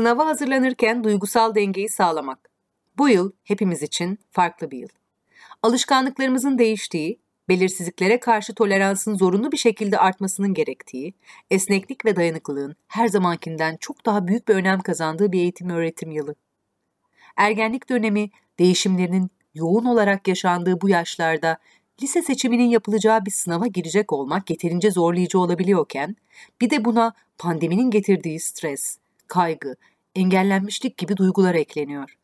Sınava hazırlanırken duygusal dengeyi sağlamak. Bu yıl hepimiz için farklı bir yıl. Alışkanlıklarımızın değiştiği, belirsizliklere karşı toleransın zorunlu bir şekilde artmasının gerektiği, esneklik ve dayanıklılığın her zamankinden çok daha büyük bir önem kazandığı bir eğitim öğretim yılı. Ergenlik dönemi değişimlerinin yoğun olarak yaşandığı bu yaşlarda lise seçiminin yapılacağı bir sınava girecek olmak yeterince zorlayıcı olabiliyorken, bir de buna pandeminin getirdiği stres, kaygı, engellenmişlik gibi duygular ekleniyor.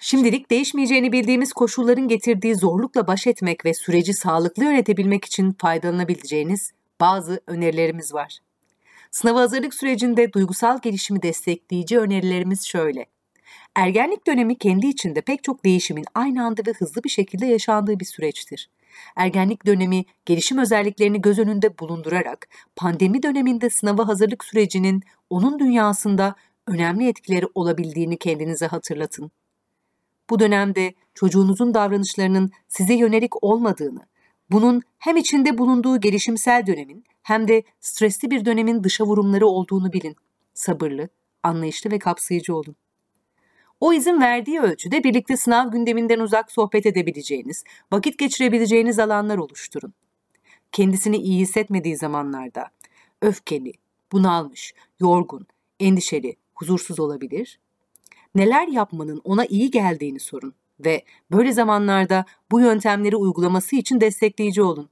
Şimdilik değişmeyeceğini bildiğimiz koşulların getirdiği zorlukla baş etmek ve süreci sağlıklı yönetebilmek için faydalanabileceğiniz bazı önerilerimiz var. Sınava hazırlık sürecinde duygusal gelişimi destekleyici önerilerimiz şöyle. Ergenlik dönemi kendi içinde pek çok değişimin aynı anda ve hızlı bir şekilde yaşandığı bir süreçtir. Ergenlik dönemi gelişim özelliklerini göz önünde bulundurarak pandemi döneminde sınava hazırlık sürecinin onun dünyasında önemli etkileri olabildiğini kendinize hatırlatın. Bu dönemde çocuğunuzun davranışlarının size yönelik olmadığını, bunun hem içinde bulunduğu gelişimsel dönemin hem de stresli bir dönemin dışa vurumları olduğunu bilin. Sabırlı, anlayışlı ve kapsayıcı olun. O izin verdiği ölçüde birlikte sınav gündeminden uzak sohbet edebileceğiniz, vakit geçirebileceğiniz alanlar oluşturun. Kendisini iyi hissetmediği zamanlarda öfkeli, bunalmış, yorgun, endişeli, huzursuz olabilir. Neler yapmanın ona iyi geldiğini sorun ve böyle zamanlarda bu yöntemleri uygulaması için destekleyici olun.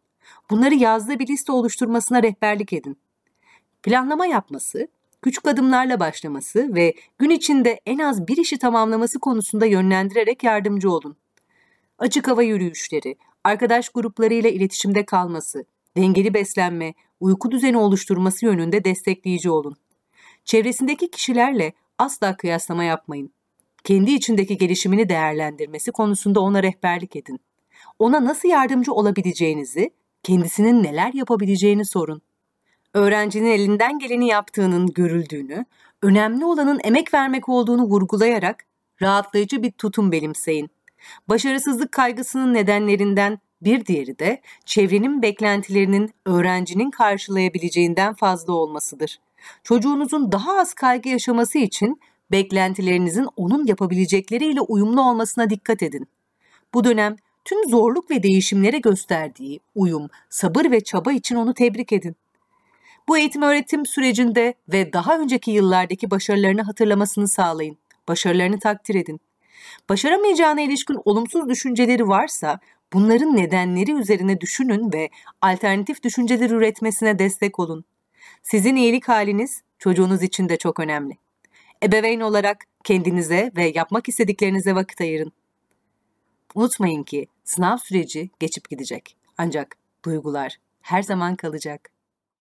Bunları yazdığı bir liste oluşturmasına rehberlik edin. Planlama yapması, küçük adımlarla başlaması ve gün içinde en az bir işi tamamlaması konusunda yönlendirerek yardımcı olun. Açık hava yürüyüşleri, arkadaş gruplarıyla iletişimde kalması, dengeli beslenme, uyku düzeni oluşturması yönünde destekleyici olun. Çevresindeki kişilerle asla kıyaslama yapmayın. Kendi içindeki gelişimini değerlendirmesi konusunda ona rehberlik edin. Ona nasıl yardımcı olabileceğinizi, kendisinin neler yapabileceğini sorun. Öğrencinin elinden geleni yaptığının görüldüğünü, önemli olanın emek vermek olduğunu vurgulayarak rahatlayıcı bir tutum benimseyin. Başarısızlık kaygısının nedenlerinden bir diğeri de çevrenin beklentilerinin öğrencinin karşılayabileceğinden fazla olmasıdır. Çocuğunuzun daha az kaygı yaşaması için beklentilerinizin onun yapabilecekleriyle uyumlu olmasına dikkat edin. Bu dönem tüm zorluk ve değişimlere gösterdiği uyum, sabır ve çaba için onu tebrik edin. Bu eğitim öğretim sürecinde ve daha önceki yıllardaki başarılarını hatırlamasını sağlayın. Başarılarını takdir edin. Başaramayacağına ilişkin olumsuz düşünceleri varsa bunların nedenleri üzerine düşünün ve alternatif düşünceler üretmesine destek olun. Sizin iyilik haliniz çocuğunuz için de çok önemli. Ebeveyn olarak kendinize ve yapmak istediklerinize vakit ayırın. Unutmayın ki sınav süreci geçip gidecek. Ancak duygular her zaman kalacak.